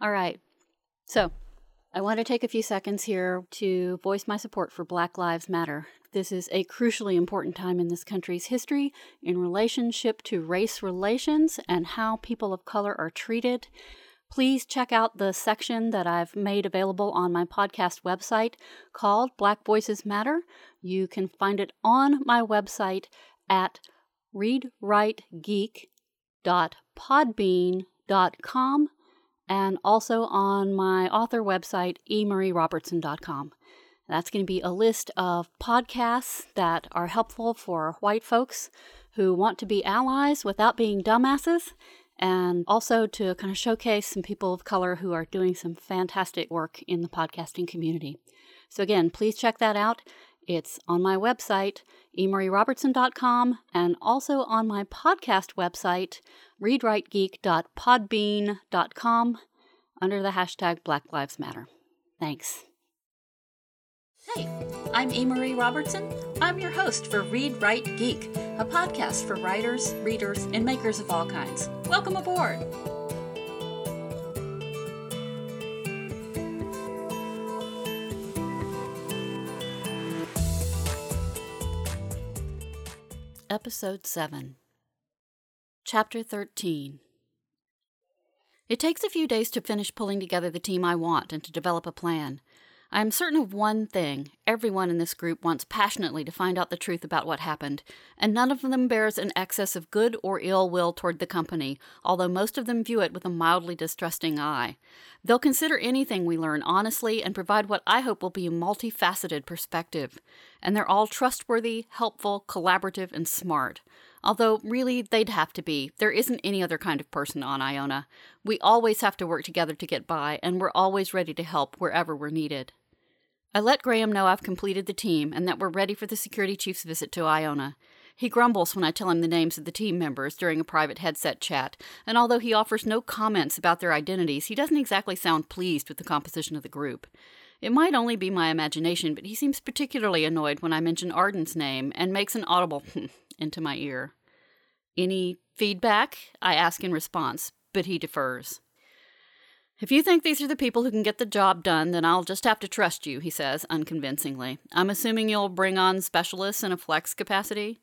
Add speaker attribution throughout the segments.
Speaker 1: All right. So, I want to take a few seconds here to voice my support for Black Lives Matter. This is a crucially important time in this country's history in relationship to race relations and how people of color are treated. Please check out the section that I've made available on my podcast website called Black Voices Matter. You can find it on my website at readwritegeek.podbean.com and also on my author website, emarierobertson.com. That's going to be a list of podcasts that are helpful for white folks who want to be allies without being dumbasses, and also to kind of showcase some people of color who are doing some fantastic work in the podcasting community. So, again, please check that out. It's on my website, emarierobertson.com, and also on my podcast website, readwritegeek.podbean.com, under the hashtag Black Lives Matter. Thanks.
Speaker 2: Hey, I'm E. Robertson. I'm your host for Read Write Geek, a podcast for writers, readers, and makers of all kinds. Welcome aboard.
Speaker 1: Episode 7, Chapter 13. It takes a few days to finish pulling together the team I want and to develop a plan. I am certain of one thing everyone in this group wants passionately to find out the truth about what happened, and none of them bears an excess of good or ill will toward the company, although most of them view it with a mildly distrusting eye. They'll consider anything we learn honestly and provide what I hope will be a multifaceted perspective. And they're all trustworthy, helpful, collaborative, and smart. Although, really, they'd have to be. There isn't any other kind of person on Iona. We always have to work together to get by, and we're always ready to help wherever we're needed. I let Graham know I've completed the team and that we're ready for the security chief's visit to Iona. He grumbles when I tell him the names of the team members during a private headset chat, and although he offers no comments about their identities, he doesn't exactly sound pleased with the composition of the group. It might only be my imagination, but he seems particularly annoyed when I mention Arden's name and makes an audible into my ear. Any feedback? I ask in response, but he defers. If you think these are the people who can get the job done, then I'll just have to trust you, he says, unconvincingly. I'm assuming you'll bring on specialists in a flex capacity?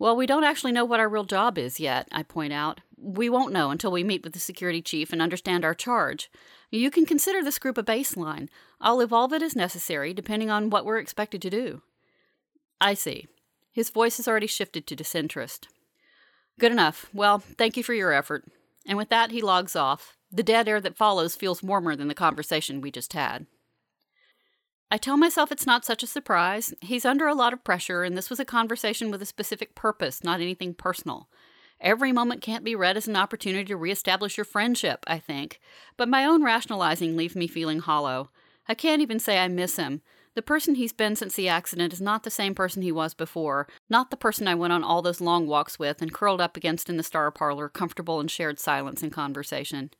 Speaker 1: Well, we don't actually know what our real job is yet, I point out. We won't know until we meet with the security chief and understand our charge. You can consider this group a baseline. I'll evolve it as necessary, depending on what we're expected to do. I see. His voice has already shifted to disinterest. Good enough. Well, thank you for your effort. And with that, he logs off. The dead air that follows feels warmer than the conversation we just had. I tell myself it's not such a surprise. He's under a lot of pressure, and this was a conversation with a specific purpose, not anything personal. Every moment can't be read as an opportunity to reestablish your friendship, I think, but my own rationalizing leaves me feeling hollow. I can't even say I miss him. The person he's been since the accident is not the same person he was before, not the person I went on all those long walks with and curled up against in the star parlor, comfortable in shared silence and conversation.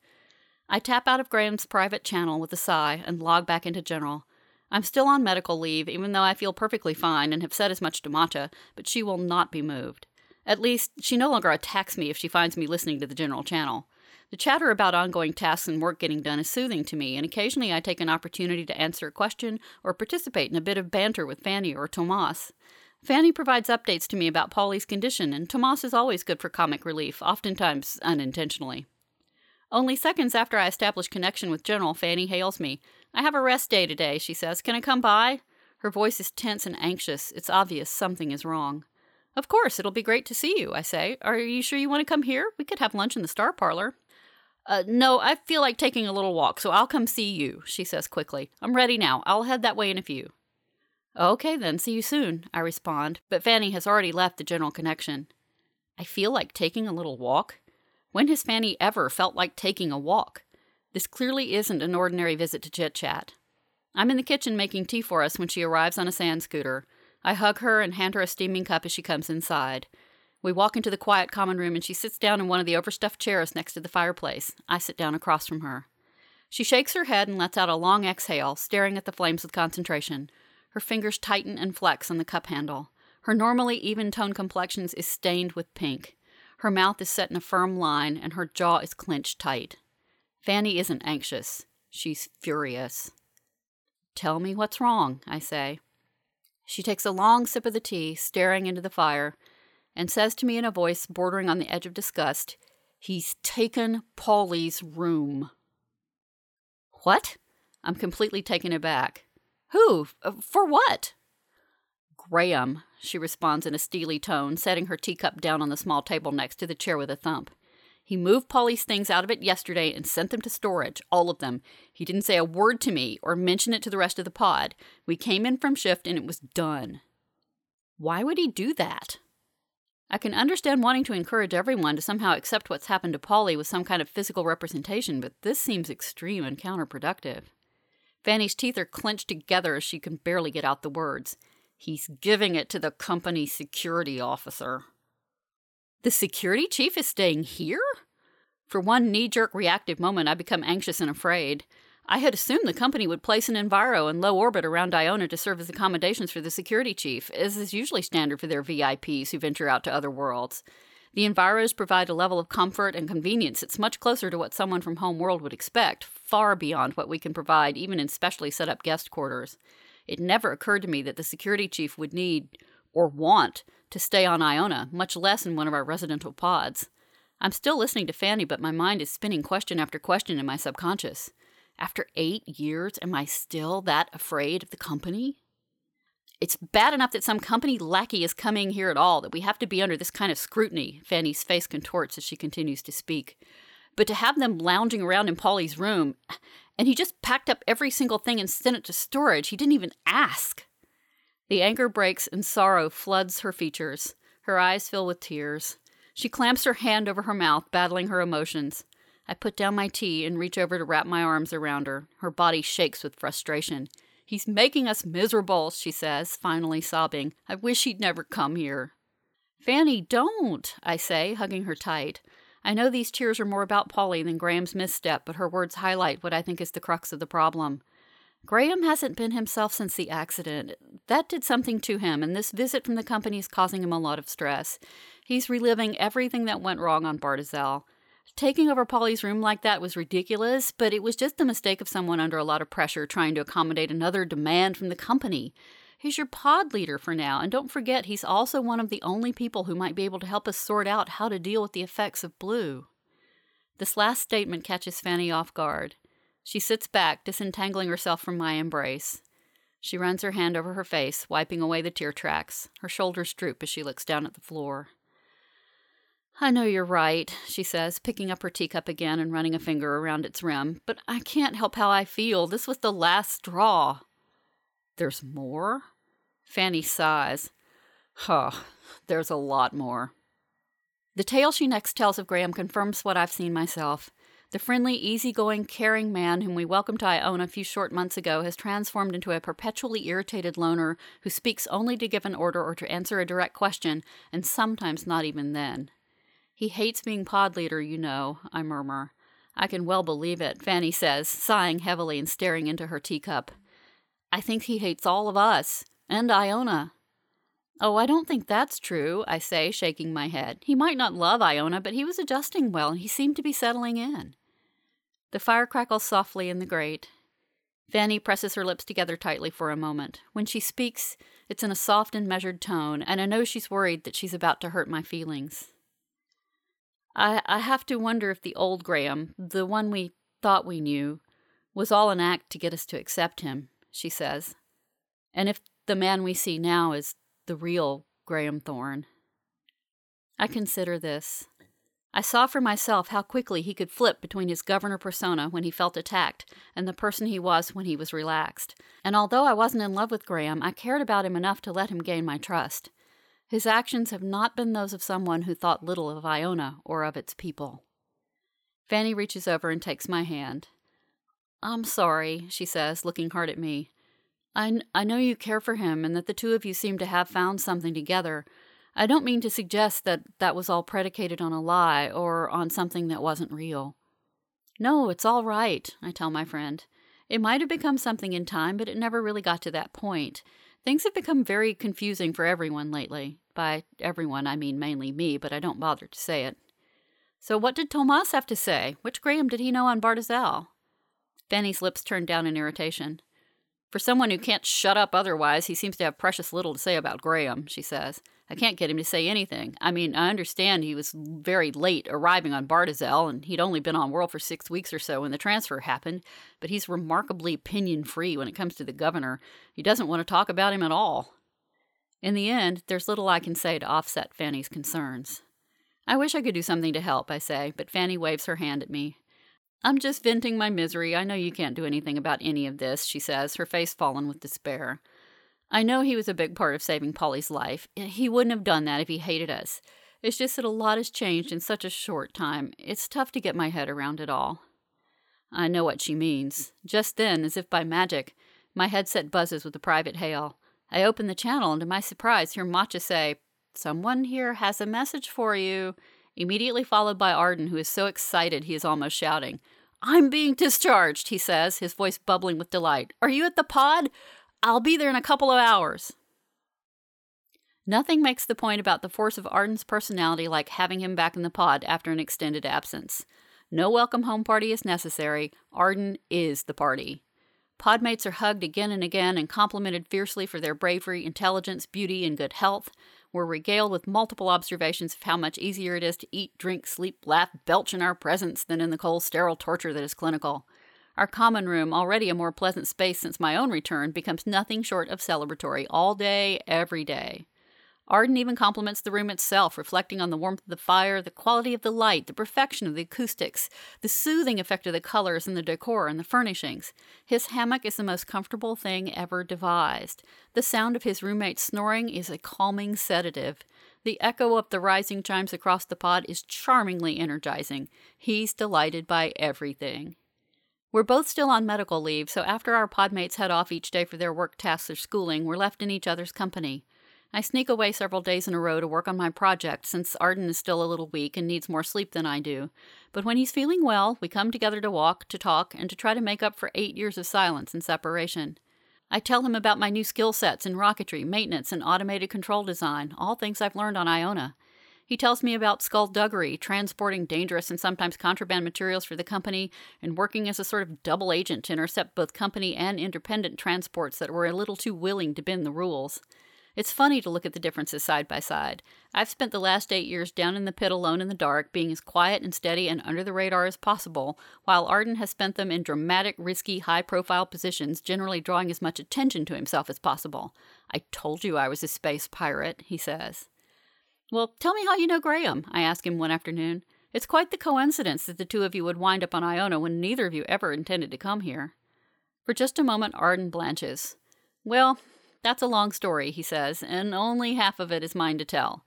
Speaker 1: I tap out of Graham's private channel with a sigh and log back into general. I'm still on medical leave, even though I feel perfectly fine and have said as much to Matcha, but she will not be moved. At least, she no longer attacks me if she finds me listening to the general channel. The chatter about ongoing tasks and work getting done is soothing to me, and occasionally I take an opportunity to answer a question or participate in a bit of banter with Fanny or Tomas. Fanny provides updates to me about Polly's condition, and Tomas is always good for comic relief, oftentimes unintentionally. Only seconds after I establish connection with General, Fanny hails me. I have a rest day today, she says. Can I come by? Her voice is tense and anxious. It's obvious something is wrong. Of course, it'll be great to see you, I say. Are you sure you want to come here? We could have lunch in the Star Parlor. Uh, no, I feel like taking a little walk, so I'll come see you, she says quickly. I'm ready now. I'll head that way in a few. Okay, then, see you soon, I respond, but Fanny has already left the general connection. I feel like taking a little walk? When has Fanny ever felt like taking a walk? This clearly isn't an ordinary visit to chit chat. I'm in the kitchen making tea for us when she arrives on a sand scooter. I hug her and hand her a steaming cup as she comes inside. We walk into the quiet common room and she sits down in one of the overstuffed chairs next to the fireplace. I sit down across from her. She shakes her head and lets out a long exhale, staring at the flames with concentration. Her fingers tighten and flex on the cup handle. Her normally even toned complexion is stained with pink. Her mouth is set in a firm line and her jaw is clenched tight. Fanny isn't anxious. She's furious. Tell me what's wrong, I say. She takes a long sip of the tea, staring into the fire, and says to me in a voice bordering on the edge of disgust, He's taken Polly's room. What? I'm completely taken aback. Who? Uh, for what? Graham, she responds in a steely tone, setting her teacup down on the small table next to the chair with a thump. He moved Polly's things out of it yesterday and sent them to storage, all of them. He didn't say a word to me or mention it to the rest of the pod. We came in from shift and it was done. Why would he do that? I can understand wanting to encourage everyone to somehow accept what's happened to Polly with some kind of physical representation, but this seems extreme and counterproductive. Fanny's teeth are clenched together as she can barely get out the words. He's giving it to the company security officer. The security chief is staying here? For one knee jerk reactive moment, I become anxious and afraid. I had assumed the company would place an Enviro in low orbit around Iona to serve as accommodations for the security chief, as is usually standard for their VIPs who venture out to other worlds. The Enviros provide a level of comfort and convenience that's much closer to what someone from home world would expect, far beyond what we can provide even in specially set up guest quarters. It never occurred to me that the security chief would need, or want, to stay on Iona, much less in one of our residential pods. I'm still listening to Fanny, but my mind is spinning question after question in my subconscious. After eight years, am I still that afraid of the company? It's bad enough that some company lackey is coming here at all, that we have to be under this kind of scrutiny, Fanny's face contorts as she continues to speak. But to have them lounging around in Polly's room, and he just packed up every single thing and sent it to storage, he didn't even ask. The anger breaks and sorrow floods her features. Her eyes fill with tears. She clamps her hand over her mouth, battling her emotions. I put down my tea and reach over to wrap my arms around her. Her body shakes with frustration. He's making us miserable, she says, finally sobbing. I wish he'd never come here. Fanny, don't, I say, hugging her tight. I know these tears are more about Polly than Graham's misstep, but her words highlight what I think is the crux of the problem. Graham hasn't been himself since the accident. That did something to him, and this visit from the company is causing him a lot of stress. He's reliving everything that went wrong on Bartizel. Taking over Polly's room like that was ridiculous, but it was just the mistake of someone under a lot of pressure trying to accommodate another demand from the company. He's your pod leader for now, and don't forget he's also one of the only people who might be able to help us sort out how to deal with the effects of blue. This last statement catches Fanny off guard. She sits back, disentangling herself from my embrace. She runs her hand over her face, wiping away the tear tracks. Her shoulders droop as she looks down at the floor. I know you're right, she says, picking up her teacup again and running a finger around its rim, but I can't help how I feel. This was the last straw. There's more? Fanny sighs. Huh, there's a lot more. The tale she next tells of Graham confirms what I've seen myself. The friendly, easygoing, caring man whom we welcomed to Iona a few short months ago has transformed into a perpetually irritated loner who speaks only to give an order or to answer a direct question, and sometimes not even then. He hates being pod leader, you know, I murmur. I can well believe it, Fanny says, sighing heavily and staring into her teacup. I think he hates all of us, and Iona. Oh, I don't think that's true, I say, shaking my head. He might not love Iona, but he was adjusting well, and he seemed to be settling in. The fire crackles softly in the grate. Fanny presses her lips together tightly for a moment. When she speaks, it's in a soft and measured tone, and I know she's worried that she's about to hurt my feelings. I, I have to wonder if the old Graham, the one we thought we knew, was all an act to get us to accept him, she says. And if the man we see now is the real Graham Thorne. I consider this. I saw for myself how quickly he could flip between his governor persona when he felt attacked and the person he was when he was relaxed. And although I wasn't in love with Graham, I cared about him enough to let him gain my trust. His actions have not been those of someone who thought little of Iona or of its people. Fanny reaches over and takes my hand. I'm sorry, she says, looking hard at me. I, I know you care for him and that the two of you seem to have found something together. I don't mean to suggest that that was all predicated on a lie or on something that wasn't real. No, it's all right, I tell my friend. It might have become something in time, but it never really got to that point. Things have become very confusing for everyone lately. By everyone, I mean mainly me, but I don't bother to say it. So, what did Tomas have to say? Which Graham did he know on Bartizel? Fanny's lips turned down in irritation. For someone who can't shut up otherwise, he seems to have precious little to say about Graham, she says. I can't get him to say anything. I mean, I understand he was very late arriving on Bartizel, and he'd only been on World for six weeks or so when the transfer happened, but he's remarkably opinion free when it comes to the governor. He doesn't want to talk about him at all. In the end, there's little I can say to offset Fanny's concerns. I wish I could do something to help, I say, but Fanny waves her hand at me. I'm just venting my misery. I know you can't do anything about any of this, she says, her face fallen with despair. I know he was a big part of saving Polly's life. He wouldn't have done that if he hated us. It's just that a lot has changed in such a short time. It's tough to get my head around it all. I know what she means. Just then, as if by magic, my headset buzzes with a private hail. I open the channel and to my surprise hear Matcha say, Someone here has a message for you immediately followed by Arden, who is so excited he is almost shouting. I'm being discharged, he says, his voice bubbling with delight. Are you at the pod? I'll be there in a couple of hours. Nothing makes the point about the force of Arden's personality like having him back in the pod after an extended absence. No welcome home party is necessary. Arden is the party. Podmates are hugged again and again and complimented fiercely for their bravery, intelligence, beauty, and good health. We're regaled with multiple observations of how much easier it is to eat, drink, sleep, laugh, belch in our presence than in the cold, sterile torture that is clinical. Our common room, already a more pleasant space since my own return, becomes nothing short of celebratory all day, every day. Arden even compliments the room itself, reflecting on the warmth of the fire, the quality of the light, the perfection of the acoustics, the soothing effect of the colors and the decor and the furnishings. His hammock is the most comfortable thing ever devised. The sound of his roommate's snoring is a calming sedative. The echo of the rising chimes across the pod is charmingly energizing. He's delighted by everything. We're both still on medical leave, so after our podmates head off each day for their work tasks or schooling, we're left in each other's company. I sneak away several days in a row to work on my project since Arden is still a little weak and needs more sleep than I do. But when he's feeling well, we come together to walk, to talk, and to try to make up for eight years of silence and separation. I tell him about my new skill sets in rocketry, maintenance, and automated control design, all things I've learned on Iona. He tells me about skullduggery, transporting dangerous and sometimes contraband materials for the company, and working as a sort of double agent to intercept both company and independent transports that were a little too willing to bend the rules. It's funny to look at the differences side by side. I've spent the last eight years down in the pit alone in the dark, being as quiet and steady and under the radar as possible, while Arden has spent them in dramatic, risky, high profile positions, generally drawing as much attention to himself as possible. I told you I was a space pirate, he says. Well, tell me how you know Graham, I ask him one afternoon. It's quite the coincidence that the two of you would wind up on Iona when neither of you ever intended to come here. For just a moment, Arden blanches. Well, that's a long story, he says, and only half of it is mine to tell.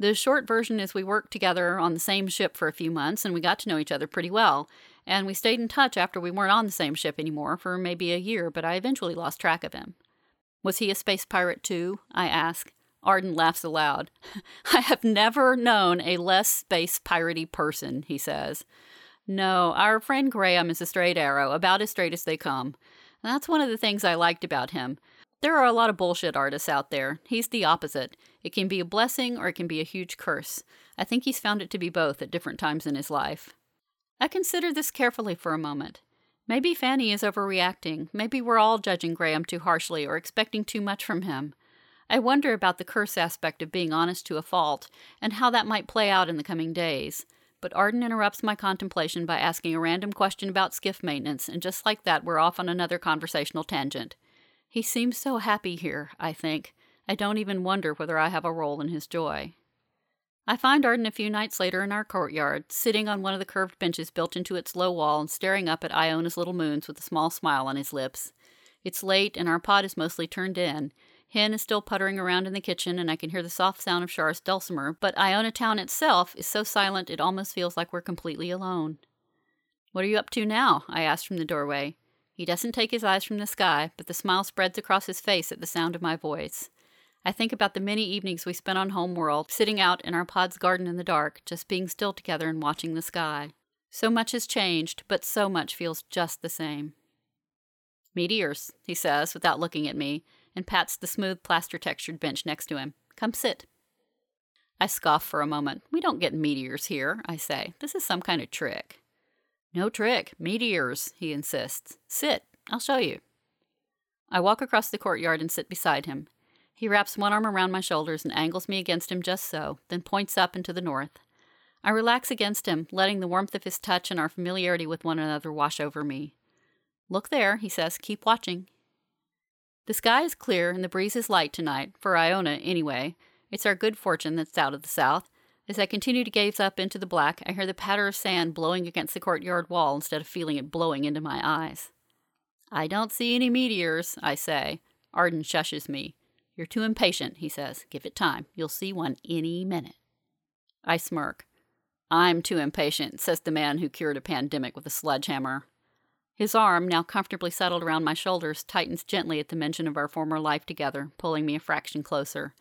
Speaker 1: The short version is we worked together on the same ship for a few months and we got to know each other pretty well. And we stayed in touch after we weren't on the same ship anymore for maybe a year, but I eventually lost track of him. Was he a space pirate too? I ask. Arden laughs aloud. I have never known a less space piratey person, he says. No, our friend Graham is a straight arrow, about as straight as they come. That's one of the things I liked about him. There are a lot of bullshit artists out there. He's the opposite. It can be a blessing or it can be a huge curse. I think he's found it to be both at different times in his life. I consider this carefully for a moment. Maybe Fanny is overreacting. Maybe we're all judging Graham too harshly or expecting too much from him. I wonder about the curse aspect of being honest to a fault and how that might play out in the coming days. But Arden interrupts my contemplation by asking a random question about skiff maintenance, and just like that, we're off on another conversational tangent. He seems so happy here, I think. I don't even wonder whether I have a role in his joy. I find Arden a few nights later in our courtyard, sitting on one of the curved benches built into its low wall and staring up at Iona's little moons with a small smile on his lips. It's late, and our pot is mostly turned in. Hen is still puttering around in the kitchen, and I can hear the soft sound of Char's dulcimer, but Iona town itself is so silent it almost feels like we're completely alone. What are you up to now? I asked from the doorway. He doesn't take his eyes from the sky, but the smile spreads across his face at the sound of my voice. I think about the many evenings we spent on Homeworld, sitting out in our pod's garden in the dark, just being still together and watching the sky. So much has changed, but so much feels just the same. Meteors, he says, without looking at me, and pats the smooth plaster textured bench next to him. Come sit. I scoff for a moment. We don't get meteors here, I say. This is some kind of trick. No trick. Meteors, he insists. Sit. I'll show you. I walk across the courtyard and sit beside him. He wraps one arm around my shoulders and angles me against him just so, then points up into the north. I relax against him, letting the warmth of his touch and our familiarity with one another wash over me. Look there, he says. Keep watching. The sky is clear and the breeze is light tonight, for Iona anyway. It's our good fortune that's out of the south. As I continue to gaze up into the black, I hear the patter of sand blowing against the courtyard wall instead of feeling it blowing into my eyes. I don't see any meteors, I say. Arden shushes me. You're too impatient, he says. Give it time. You'll see one any minute. I smirk. I'm too impatient, says the man who cured a pandemic with a sledgehammer. His arm, now comfortably settled around my shoulders, tightens gently at the mention of our former life together, pulling me a fraction closer.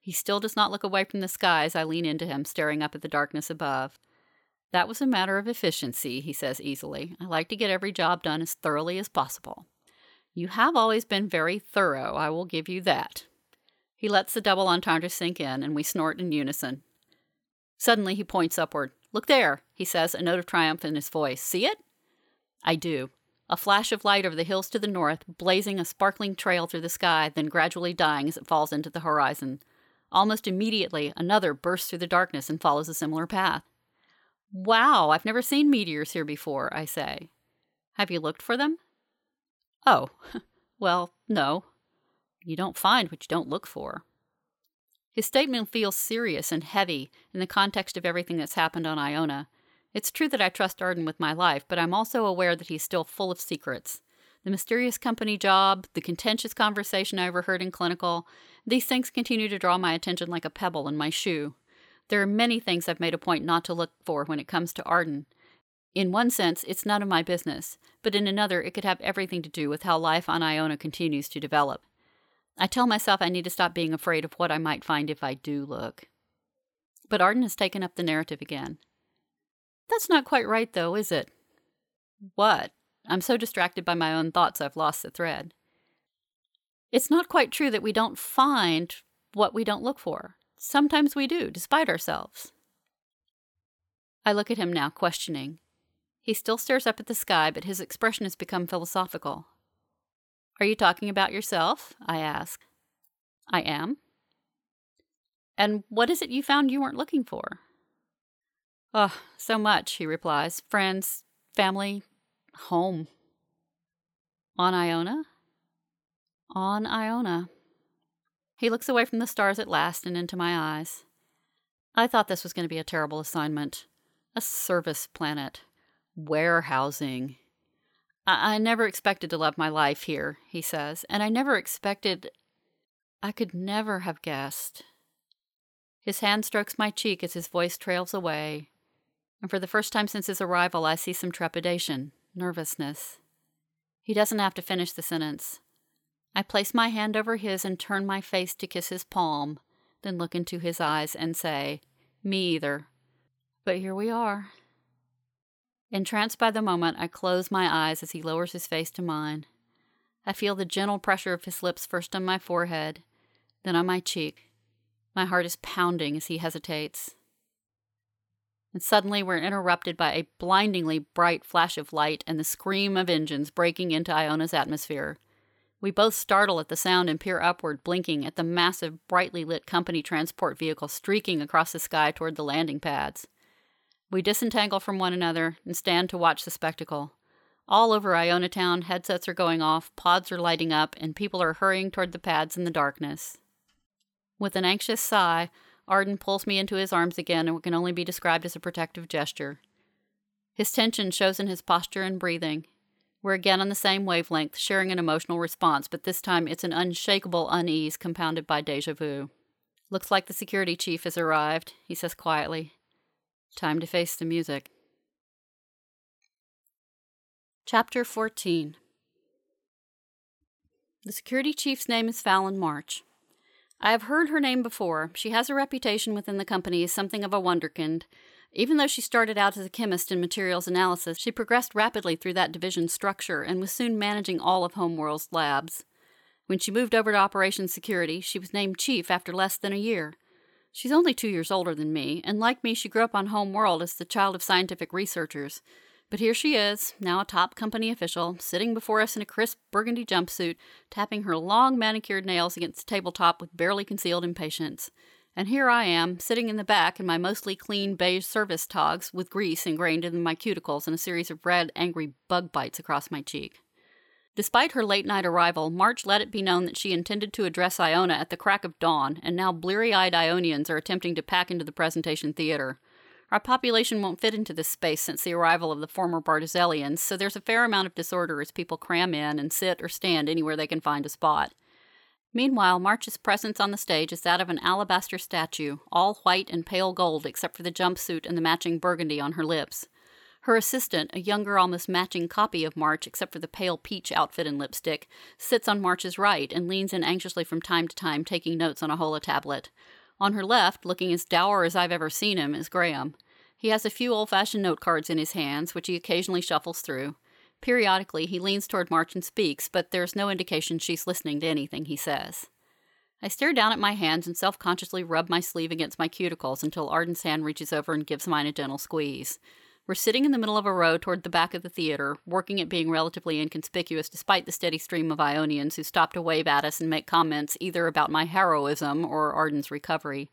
Speaker 1: He still does not look away from the sky as I lean into him, staring up at the darkness above. That was a matter of efficiency, he says easily. I like to get every job done as thoroughly as possible. You have always been very thorough, I will give you that. He lets the double entendre sink in, and we snort in unison. Suddenly he points upward. Look there, he says, a note of triumph in his voice. See it? I do. A flash of light over the hills to the north, blazing a sparkling trail through the sky, then gradually dying as it falls into the horizon. Almost immediately, another bursts through the darkness and follows a similar path. Wow, I've never seen meteors here before, I say. Have you looked for them? Oh, well, no. You don't find what you don't look for. His statement feels serious and heavy in the context of everything that's happened on Iona, it's true that I trust Arden with my life, but I'm also aware that he's still full of secrets. The mysterious company job, the contentious conversation I overheard in clinical, these things continue to draw my attention like a pebble in my shoe. There are many things I've made a point not to look for when it comes to Arden. In one sense, it's none of my business, but in another, it could have everything to do with how life on Iona continues to develop. I tell myself I need to stop being afraid of what I might find if I do look. But Arden has taken up the narrative again. That's not quite right, though, is it? What? I'm so distracted by my own thoughts I've lost the thread. It's not quite true that we don't find what we don't look for. Sometimes we do, despite ourselves. I look at him now, questioning. He still stares up at the sky, but his expression has become philosophical. Are you talking about yourself? I ask. I am. And what is it you found you weren't looking for? Oh, so much, he replies. Friends, family, home. On Iona? On Iona. He looks away from the stars at last and into my eyes. I thought this was going to be a terrible assignment. A service planet. Warehousing. I-, I never expected to love my life here, he says, and I never expected. I could never have guessed. His hand strokes my cheek as his voice trails away, and for the first time since his arrival, I see some trepidation, nervousness. He doesn't have to finish the sentence. I place my hand over his and turn my face to kiss his palm, then look into his eyes and say, Me either. But here we are. Entranced by the moment, I close my eyes as he lowers his face to mine. I feel the gentle pressure of his lips first on my forehead, then on my cheek. My heart is pounding as he hesitates and suddenly we're interrupted by a blindingly bright flash of light and the scream of engines breaking into Iona's atmosphere. We both startle at the sound and peer upward, blinking at the massive, brightly lit company transport vehicle streaking across the sky toward the landing pads. We disentangle from one another and stand to watch the spectacle. All over Iona Town, headsets are going off, pods are lighting up, and people are hurrying toward the pads in the darkness. With an anxious sigh, Arden pulls me into his arms again and it can only be described as a protective gesture. His tension shows in his posture and breathing. We're again on the same wavelength, sharing an emotional response, but this time it's an unshakable unease compounded by deja vu. Looks like the security chief has arrived, he says quietly. Time to face the music. Chapter 14 The security chief's name is Fallon March. I have heard her name before. She has a reputation within the company as something of a wonderkind. Even though she started out as a chemist in materials analysis, she progressed rapidly through that division's structure and was soon managing all of Homeworld's labs. When she moved over to operations security, she was named chief after less than a year. She's only two years older than me, and like me, she grew up on Homeworld as the child of scientific researchers. But here she is, now a top company official, sitting before us in a crisp burgundy jumpsuit, tapping her long manicured nails against the tabletop with barely concealed impatience. And here I am, sitting in the back in my mostly clean beige service togs with grease ingrained in my cuticles and a series of red, angry bug bites across my cheek. Despite her late night arrival, March let it be known that she intended to address Iona at the crack of dawn, and now bleary eyed Ionians are attempting to pack into the presentation theater. Our population won't fit into this space since the arrival of the former Bartzellians, so there's a fair amount of disorder as people cram in and sit or stand anywhere they can find a spot. Meanwhile, March's presence on the stage is that of an alabaster statue, all white and pale gold except for the jumpsuit and the matching burgundy on her lips. Her assistant, a younger, almost matching copy of March except for the pale peach outfit and lipstick, sits on March's right and leans in anxiously from time to time, taking notes on a holo tablet. On her left, looking as dour as I've ever seen him, is Graham. He has a few old fashioned note cards in his hands, which he occasionally shuffles through. Periodically, he leans toward March and speaks, but there's no indication she's listening to anything he says. I stare down at my hands and self consciously rub my sleeve against my cuticles until Arden's hand reaches over and gives mine a gentle squeeze. We're sitting in the middle of a row toward the back of the theater, working at being relatively inconspicuous despite the steady stream of Ionians who stop to wave at us and make comments either about my heroism or Arden's recovery.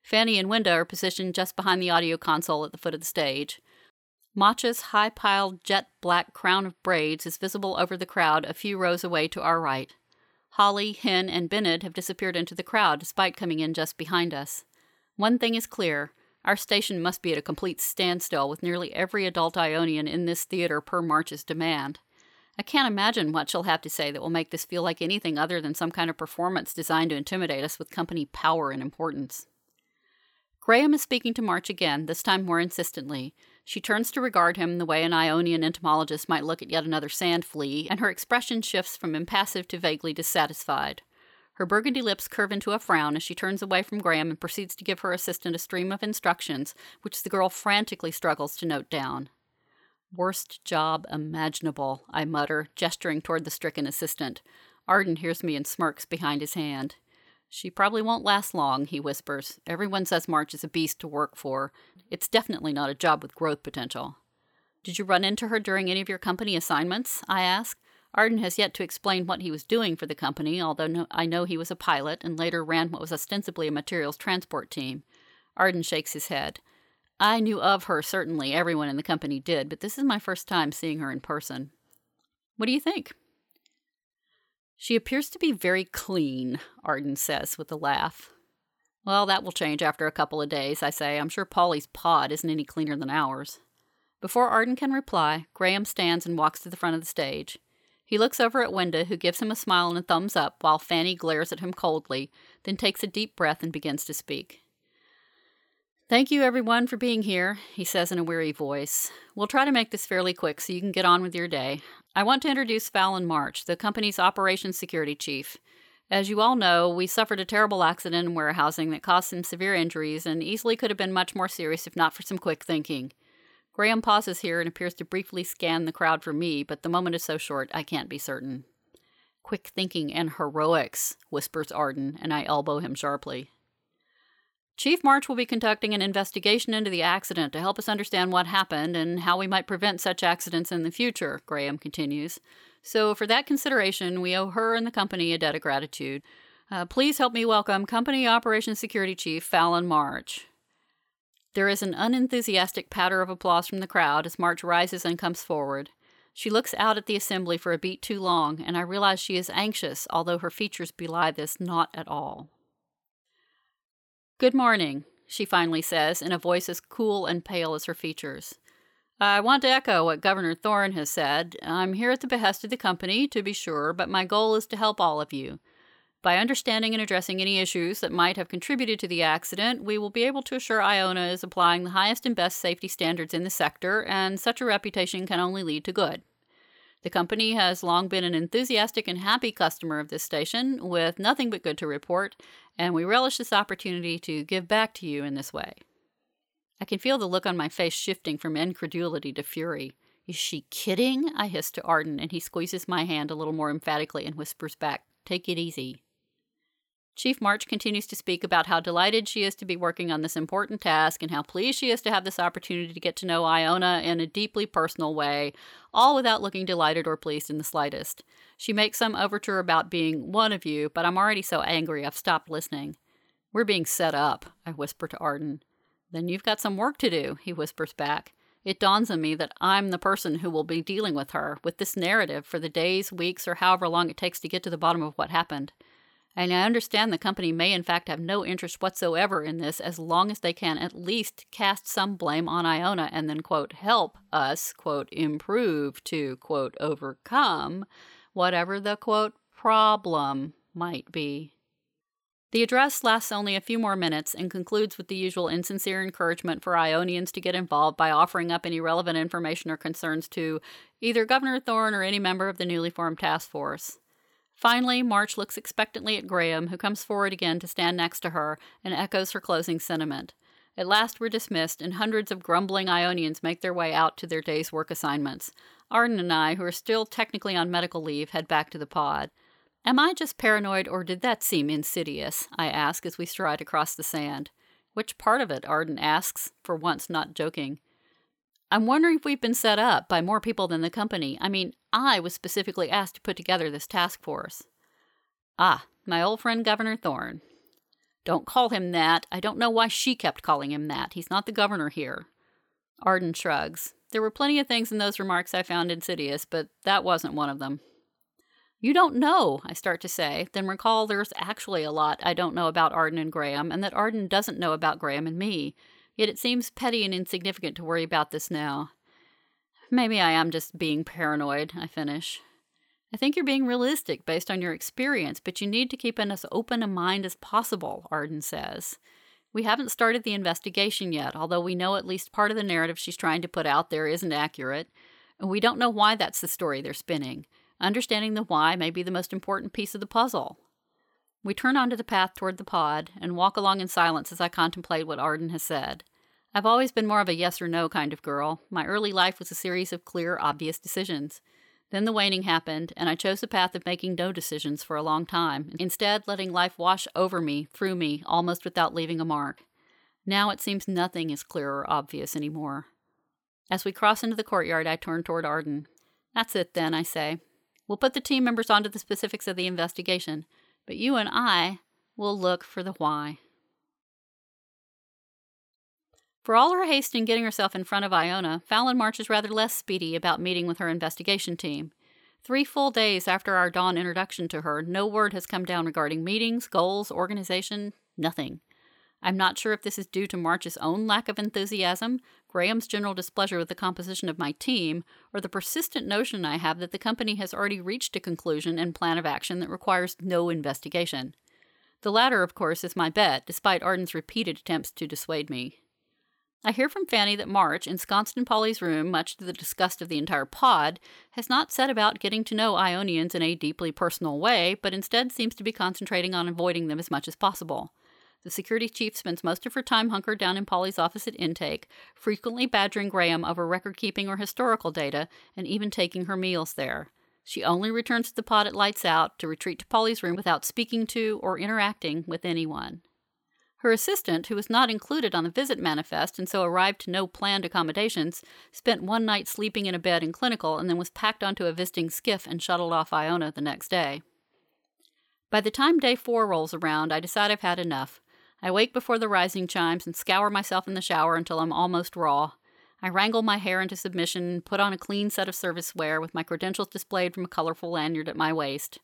Speaker 1: Fanny and Wenda are positioned just behind the audio console at the foot of the stage. Matcha's high piled jet black crown of braids is visible over the crowd a few rows away to our right. Holly, Hen, and Bennett have disappeared into the crowd despite coming in just behind us. One thing is clear our station must be at a complete standstill with nearly every adult Ionian in this theater per March's demand. I can't imagine what she'll have to say that will make this feel like anything other than some kind of performance designed to intimidate us with company power and importance. Graham is speaking to March again, this time more insistently. She turns to regard him the way an Ionian entomologist might look at yet another sand flea, and her expression shifts from impassive to vaguely dissatisfied. Her burgundy lips curve into a frown as she turns away from Graham and proceeds to give her assistant a stream of instructions, which the girl frantically struggles to note down. Worst job imaginable, I mutter, gesturing toward the stricken assistant. Arden hears me and smirks behind his hand. She probably won't last long, he whispers. Everyone says March is a beast to work for. It's definitely not a job with growth potential. Did you run into her during any of your company assignments? I ask. Arden has yet to explain what he was doing for the company, although no, I know he was a pilot and later ran what was ostensibly a materials transport team. Arden shakes his head. I knew of her, certainly. Everyone in the company did, but this is my first time seeing her in person. What do you think? She appears to be very clean, Arden says with a laugh. Well, that will change after a couple of days, I say. I'm sure Polly's pod isn't any cleaner than ours. Before Arden can reply, Graham stands and walks to the front of the stage. He looks over at Wenda, who gives him a smile and a thumbs up, while Fanny glares at him coldly, then takes a deep breath and begins to speak. Thank you, everyone, for being here, he says in a weary voice. We'll try to make this fairly quick so you can get on with your day. I want to introduce Fallon March, the company's operations security chief. As you all know, we suffered a terrible accident in warehousing that caused some severe injuries and easily could have been much more serious if not for some quick thinking. Graham pauses here and appears to briefly scan the crowd for me, but the moment is so short I can't be certain. Quick thinking and heroics, whispers Arden, and I elbow him sharply. Chief March will be conducting an investigation into the accident to help us understand what happened and how we might prevent such accidents in the future, Graham continues. So, for that consideration, we owe her and the company a debt of gratitude. Uh, please help me welcome Company Operations Security Chief Fallon March. There is an unenthusiastic patter of applause from the crowd as March rises and comes forward. She looks out at the assembly for a beat too long, and I realize she is anxious, although her features belie this not at all. Good morning, she finally says, in a voice as cool and pale as her features. I want to echo what Governor Thorne has said. I'm here at the behest of the company, to be sure, but my goal is to help all of you. By understanding and addressing any issues that might have contributed to the accident, we will be able to assure Iona is applying the highest and best safety standards in the sector, and such a reputation can only lead to good. The company has long been an enthusiastic and happy customer of this station, with nothing but good to report, and we relish this opportunity to give back to you in this way. I can feel the look on my face shifting from incredulity to fury. Is she kidding? I hiss to Arden, and he squeezes my hand a little more emphatically and whispers back, Take it easy. Chief March continues to speak about how delighted she is to be working on this important task and how pleased she is to have this opportunity to get to know Iona in a deeply personal way, all without looking delighted or pleased in the slightest. She makes some overture about being one of you, but I'm already so angry I've stopped listening. We're being set up, I whisper to Arden. Then you've got some work to do, he whispers back. It dawns on me that I'm the person who will be dealing with her, with this narrative, for the days, weeks, or however long it takes to get to the bottom of what happened. And I understand the company may, in fact, have no interest whatsoever in this as long as they can at least cast some blame on Iona and then, quote, help us, quote, improve to, quote, overcome whatever the, quote, problem might be. The address lasts only a few more minutes and concludes with the usual insincere encouragement for Ionians to get involved by offering up any relevant information or concerns to either Governor Thorne or any member of the newly formed task force. Finally, March looks expectantly at Graham, who comes forward again to stand next to her and echoes her closing sentiment. At last we're dismissed, and hundreds of grumbling Ionians make their way out to their day's work assignments. Arden and I, who are still technically on medical leave, head back to the pod. Am I just paranoid, or did that seem insidious? I ask as we stride across the sand. Which part of it? Arden asks, for once not joking. I'm wondering if we've been set up by more people than the company. I mean, I was specifically asked to put together this task force. Ah, my old friend Governor Thorne. Don't call him that. I don't know why she kept calling him that. He's not the governor here. Arden shrugs. There were plenty of things in those remarks I found insidious, but that wasn't one of them. You don't know, I start to say, then recall there's actually a lot I don't know about Arden and Graham, and that Arden doesn't know about Graham and me. Yet it seems petty and insignificant to worry about this now. Maybe I am just being paranoid, I finish. I think you're being realistic based on your experience, but you need to keep in as open a mind as possible, Arden says. We haven't started the investigation yet, although we know at least part of the narrative she's trying to put out there isn't accurate, and we don't know why that's the story they're spinning. Understanding the why may be the most important piece of the puzzle. We turn onto the path toward the pod and walk along in silence as I contemplate what Arden has said. I've always been more of a yes or no kind of girl. My early life was a series of clear, obvious decisions. Then the waning happened, and I chose the path of making no decisions for a long time, instead, letting life wash over me, through me, almost without leaving a mark. Now it seems nothing is clear or obvious anymore. As we cross into the courtyard, I turn toward Arden. That's it, then, I say. We'll put the team members onto the specifics of the investigation, but you and I will look for the why. For all her haste in getting herself in front of Iona, Fallon March is rather less speedy about meeting with her investigation team. Three full days after our dawn introduction to her, no word has come down regarding meetings, goals, organization, nothing. I'm not sure if this is due to March's own lack of enthusiasm, Graham's general displeasure with the composition of my team, or the persistent notion I have that the company has already reached a conclusion and plan of action that requires no investigation. The latter, of course, is my bet, despite Arden's repeated attempts to dissuade me. I hear from Fanny that March, ensconced in Polly's room, much to the disgust of the entire pod, has not set about getting to know Ionians in a deeply personal way, but instead seems to be concentrating on avoiding them as much as possible. The security chief spends most of her time hunkered down in Polly's office at intake, frequently badgering Graham over record keeping or historical data, and even taking her meals there. She only returns to the pod at lights out to retreat to Polly's room without speaking to or interacting with anyone. Her assistant, who was not included on the visit manifest and so arrived to no planned accommodations, spent one night sleeping in a bed in clinical and then was packed onto a visiting skiff and shuttled off Iona the next day. By the time day four rolls around, I decide I've had enough. I wake before the rising chimes and scour myself in the shower until I'm almost raw. I wrangle my hair into submission, put on a clean set of service wear with my credentials displayed from a colorful lanyard at my waist.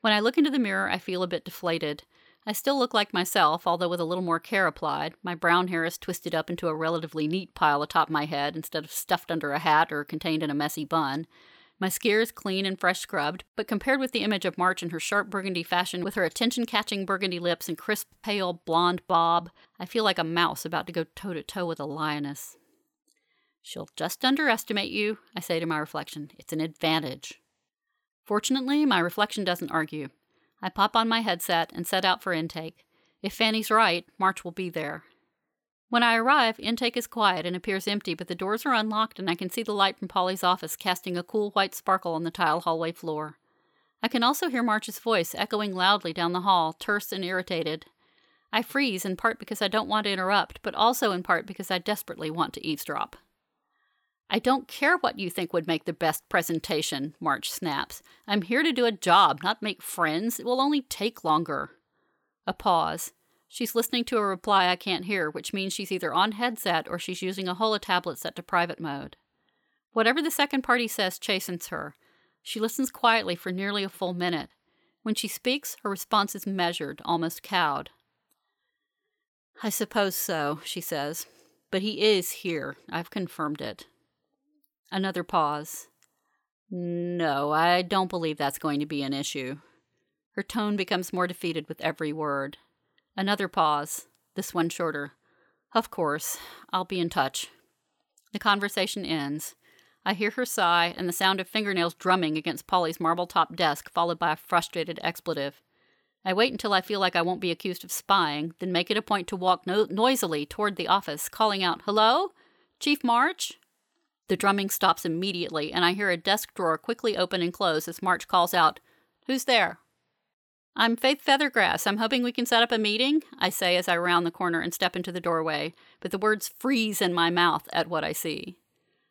Speaker 1: When I look into the mirror, I feel a bit deflated. I still look like myself, although with a little more care applied. My brown hair is twisted up into a relatively neat pile atop my head instead of stuffed under a hat or contained in a messy bun. My skier is clean and fresh scrubbed, but compared with the image of March in her sharp burgundy fashion with her attention catching burgundy lips and crisp, pale, blonde bob, I feel like a mouse about to go toe to toe with a lioness. She'll just underestimate you, I say to my reflection. It's an advantage. Fortunately, my reflection doesn't argue. I pop on my headset and set out for intake. If Fanny's right, March will be there. When I arrive, intake is quiet and appears empty, but the doors are unlocked and I can see the light from Polly's office casting a cool white sparkle on the tile hallway floor. I can also hear March's voice echoing loudly down the hall, terse and irritated. I freeze, in part because I don't want to interrupt, but also in part because I desperately want to eavesdrop. I don't care what you think would make the best presentation, March snaps. I'm here to do a job, not make friends. It will only take longer. A pause. She's listening to a reply I can't hear, which means she's either on headset or she's using a holotablet set to private mode. Whatever the second party says chastens her. She listens quietly for nearly a full minute. When she speaks, her response is measured, almost cowed. I suppose so, she says. But he is here. I've confirmed it. Another pause. No, I don't believe that's going to be an issue. Her tone becomes more defeated with every word. Another pause, this one shorter. Of course, I'll be in touch. The conversation ends. I hear her sigh and the sound of fingernails drumming against Polly's marble top desk, followed by a frustrated expletive. I wait until I feel like I won't be accused of spying, then make it a point to walk no- noisily toward the office, calling out, Hello? Chief March? The drumming stops immediately, and I hear a desk drawer quickly open and close as March calls out, Who's there? I'm Faith Feathergrass. I'm hoping we can set up a meeting, I say as I round the corner and step into the doorway, but the words freeze in my mouth at what I see.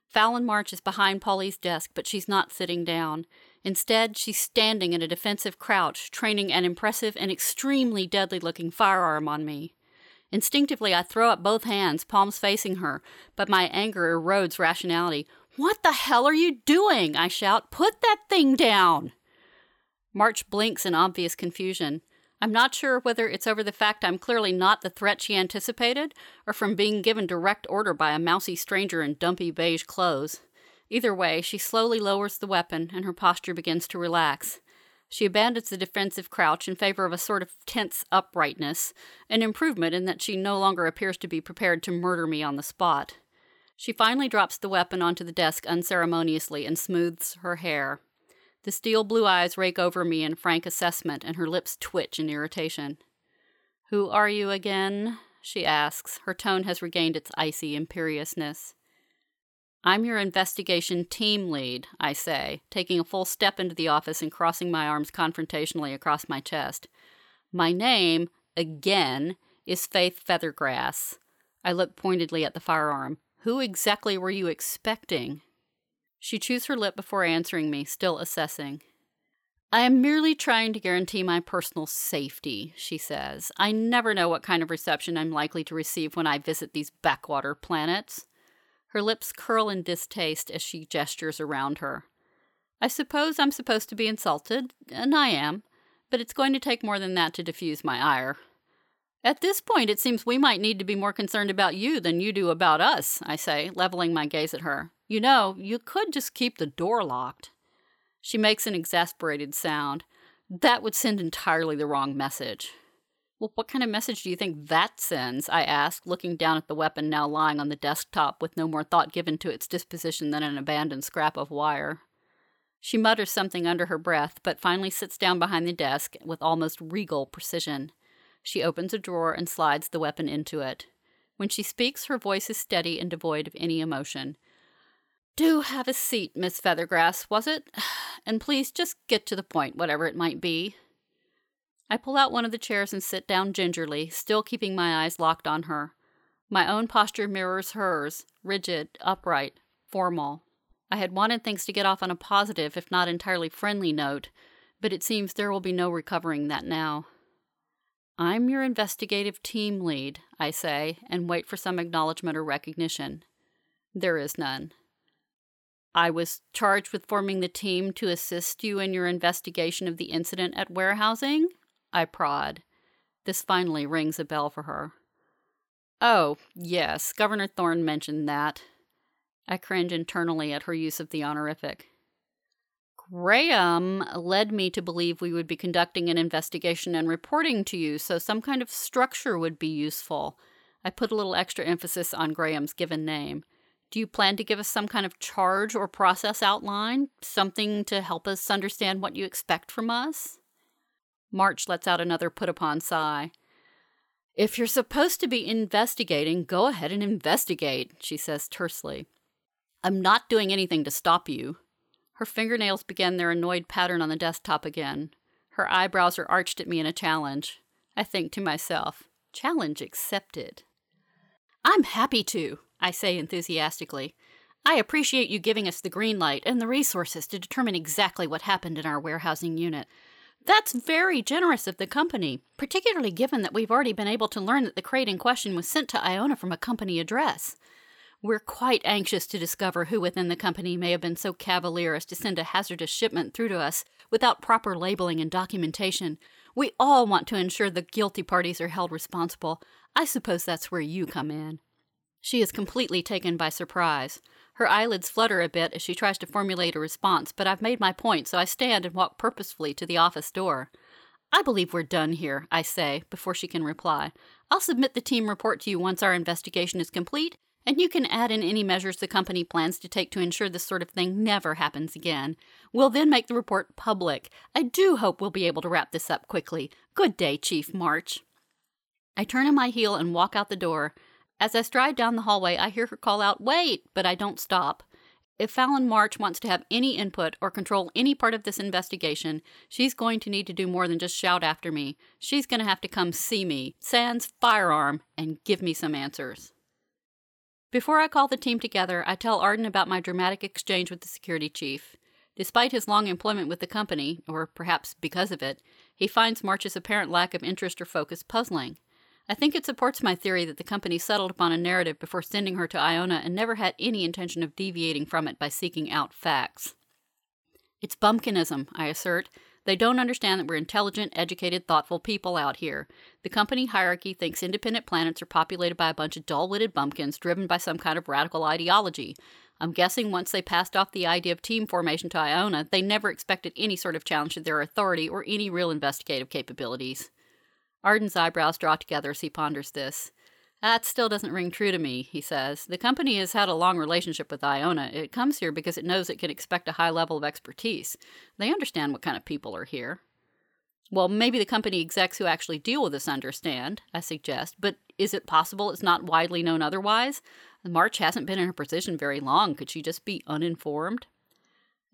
Speaker 1: Fallon March is behind Polly's desk, but she's not sitting down. Instead, she's standing in a defensive crouch, training an impressive and extremely deadly looking firearm on me. Instinctively, I throw up both hands, palms facing her, but my anger erodes rationality. What the hell are you doing? I shout. Put that thing down! March blinks in obvious confusion. I'm not sure whether it's over the fact I'm clearly not the threat she anticipated, or from being given direct order by a mousy stranger in dumpy beige clothes. Either way, she slowly lowers the weapon, and her posture begins to relax. She abandons the defensive crouch in favor of a sort of tense uprightness, an improvement in that she no longer appears to be prepared to murder me on the spot. She finally drops the weapon onto the desk unceremoniously and smooths her hair. The steel blue eyes rake over me in frank assessment, and her lips twitch in irritation. Who are you again? she asks. Her tone has regained its icy imperiousness. I'm your investigation team lead, I say, taking a full step into the office and crossing my arms confrontationally across my chest. My name, again, is Faith Feathergrass. I look pointedly at the firearm. Who exactly were you expecting? She chews her lip before answering me, still assessing. I am merely trying to guarantee my personal safety, she says. I never know what kind of reception I'm likely to receive when I visit these backwater planets. Her lips curl in distaste as she gestures around her. I suppose I'm supposed to be insulted, and I am, but it's going to take more than that to diffuse my ire. At this point, it seems we might need to be more concerned about you than you do about us, I say, leveling my gaze at her. You know, you could just keep the door locked. She makes an exasperated sound. That would send entirely the wrong message. Well, what kind of message do you think that sends? I asked, looking down at the weapon now lying on the desktop with no more thought given to its disposition than an abandoned scrap of wire. She mutters something under her breath, but finally sits down behind the desk with almost regal precision. She opens a drawer and slides the weapon into it. When she speaks, her voice is steady and devoid of any emotion. Do have a seat, Miss Feathergrass, was it? And please just get to the point, whatever it might be. I pull out one of the chairs and sit down gingerly, still keeping my eyes locked on her. My own posture mirrors hers, rigid, upright, formal. I had wanted things to get off on a positive, if not entirely friendly note, but it seems there will be no recovering that now. I'm your investigative team lead, I say, and wait for some acknowledgement or recognition. There is none. I was charged with forming the team to assist you in your investigation of the incident at warehousing? I prod. This finally rings a bell for her. Oh, yes, Governor Thorne mentioned that. I cringe internally at her use of the honorific. Graham led me to believe we would be conducting an investigation and reporting to you, so some kind of structure would be useful. I put a little extra emphasis on Graham's given name. Do you plan to give us some kind of charge or process outline? Something to help us understand what you expect from us? March lets out another put upon sigh. If you're supposed to be investigating, go ahead and investigate, she says tersely. I'm not doing anything to stop you. Her fingernails began their annoyed pattern on the desktop again. Her eyebrows are arched at me in a challenge. I think to myself, challenge accepted. I'm happy to, I say enthusiastically. I appreciate you giving us the green light and the resources to determine exactly what happened in our warehousing unit. That's very generous of the company, particularly given that we've already been able to learn that the crate in question was sent to Iona from a company address. We're quite anxious to discover who within the company may have been so cavalier as to send a hazardous shipment through to us without proper labeling and documentation. We all want to ensure the guilty parties are held responsible. I suppose that's where you come in. She is completely taken by surprise. Her eyelids flutter a bit as she tries to formulate a response, but I've made my point, so I stand and walk purposefully to the office door. I believe we're done here, I say, before she can reply. I'll submit the team report to you once our investigation is complete, and you can add in any measures the company plans to take to ensure this sort of thing never happens again. We'll then make the report public. I do hope we'll be able to wrap this up quickly. Good day, Chief March. I turn on my heel and walk out the door. As I stride down the hallway, I hear her call out, Wait! But I don't stop. If Fallon March wants to have any input or control any part of this investigation, she's going to need to do more than just shout after me. She's going to have to come see me, sans firearm, and give me some answers. Before I call the team together, I tell Arden about my dramatic exchange with the security chief. Despite his long employment with the company, or perhaps because of it, he finds March's apparent lack of interest or focus puzzling. I think it supports my theory that the company settled upon a narrative before sending her to Iona and never had any intention of deviating from it by seeking out facts. It's bumpkinism, I assert. They don't understand that we're intelligent, educated, thoughtful people out here. The company hierarchy thinks independent planets are populated by a bunch of dull witted bumpkins driven by some kind of radical ideology. I'm guessing once they passed off the idea of team formation to Iona, they never expected any sort of challenge to their authority or any real investigative capabilities. Arden's eyebrows draw together as he ponders this. That still doesn't ring true to me, he says. The company has had a long relationship with Iona. It comes here because it knows it can expect a high level of expertise. They understand what kind of people are here. Well, maybe the company execs who actually deal with this understand, I suggest, but is it possible it's not widely known otherwise? March hasn't been in her position very long. Could she just be uninformed?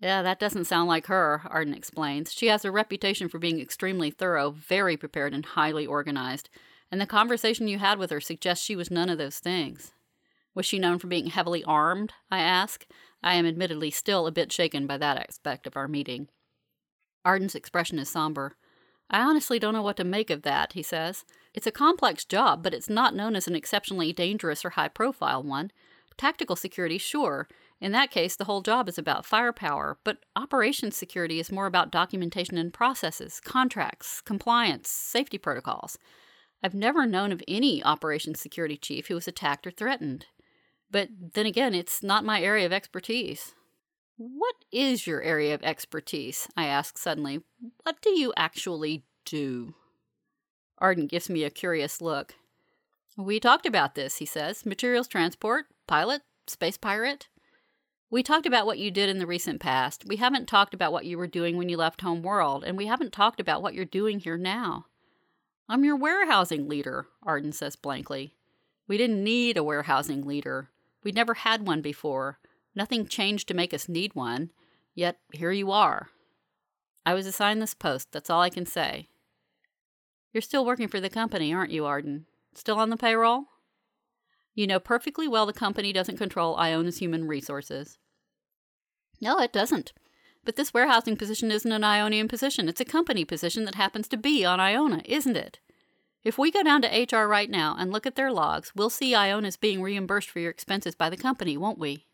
Speaker 1: Yeah, that doesn't sound like her, Arden explains. She has a reputation for being extremely thorough, very prepared, and highly organized. And the conversation you had with her suggests she was none of those things. Was she known for being heavily armed? I ask. I am admittedly still a bit shaken by that aspect of our meeting. Arden's expression is somber. I honestly don't know what to make of that, he says. It's a complex job, but it's not known as an exceptionally dangerous or high profile one. Tactical security, sure, in that case, the whole job is about firepower, but operations security is more about documentation and processes, contracts, compliance, safety protocols. I've never known of any operations security chief who was attacked or threatened. But then again, it's not my area of expertise. What is your area of expertise? I ask suddenly. What do you actually do? Arden gives me a curious look. We talked about this, he says. Materials transport, pilot, space pirate. We talked about what you did in the recent past. We haven't talked about what you were doing when you left Home World, and we haven't talked about what you're doing here now. I'm your warehousing leader, Arden says blankly. We didn't need a warehousing leader. We'd never had one before. Nothing changed to make us need one. Yet here you are. I was assigned this post, that's all I can say. You're still working for the company, aren't you, Arden? Still on the payroll? You know perfectly well the company doesn't control Iona's human resources. No, it doesn't. But this warehousing position isn't an Ionian position. It's a company position that happens to be on Iona, isn't it? If we go down to HR right now and look at their logs, we'll see Iona's being reimbursed for your expenses by the company, won't we?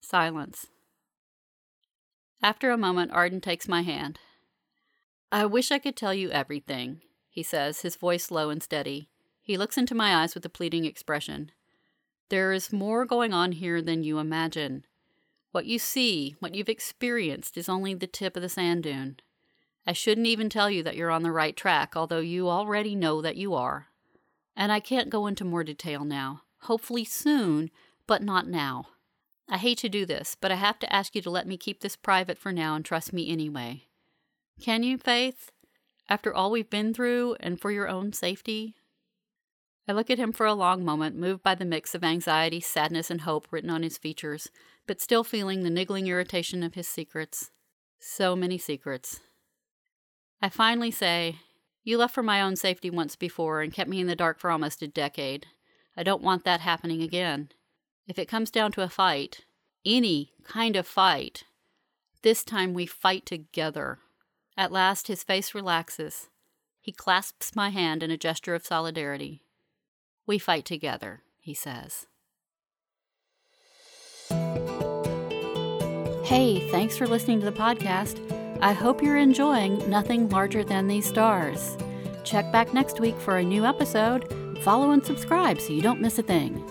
Speaker 1: Silence. After a moment, Arden takes my hand. I wish I could tell you everything, he says, his voice low and steady. He looks into my eyes with a pleading expression. There is more going on here than you imagine. What you see, what you've experienced, is only the tip of the sand dune. I shouldn't even tell you that you're on the right track, although you already know that you are. And I can't go into more detail now. Hopefully soon, but not now. I hate to do this, but I have to ask you to let me keep this private for now and trust me anyway. Can you, Faith? After all we've been through, and for your own safety? I look at him for a long moment, moved by the mix of anxiety, sadness, and hope written on his features, but still feeling the niggling irritation of his secrets. So many secrets. I finally say, You left for my own safety once before and kept me in the dark for almost a decade. I don't want that happening again. If it comes down to a fight, any kind of fight, this time we fight together. At last, his face relaxes. He clasps my hand in a gesture of solidarity. We fight together, he says. Hey, thanks for listening to the podcast. I hope you're enjoying Nothing Larger Than These Stars. Check back next week for a new episode. Follow and subscribe so you don't miss a thing.